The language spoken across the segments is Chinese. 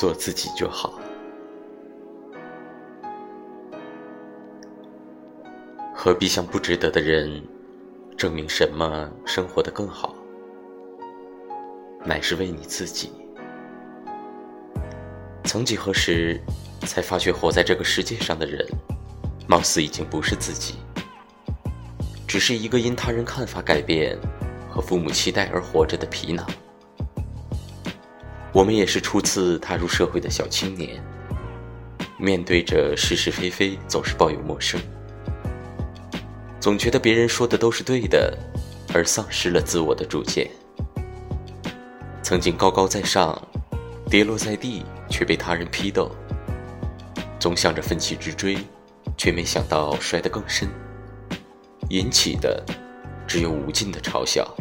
做自己就好。何必向不值得的人证明什么生活的更好？乃是为你自己。曾几何时，才发觉活在这个世界上的人，貌似已经不是自己，只是一个因他人看法改变和父母期待而活着的皮囊。我们也是初次踏入社会的小青年，面对着是是非非，总是抱有陌生，总觉得别人说的都是对的，而丧失了自我的主见。曾经高高在上，跌落在地，却被他人批斗；总想着奋起直追，却没想到摔得更深，引起的只有无尽的嘲笑。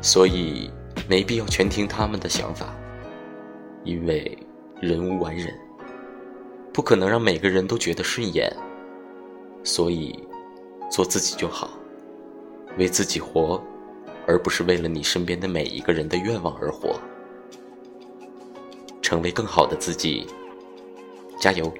所以。没必要全听他们的想法，因为人无完人，不可能让每个人都觉得顺眼。所以，做自己就好，为自己活，而不是为了你身边的每一个人的愿望而活。成为更好的自己，加油！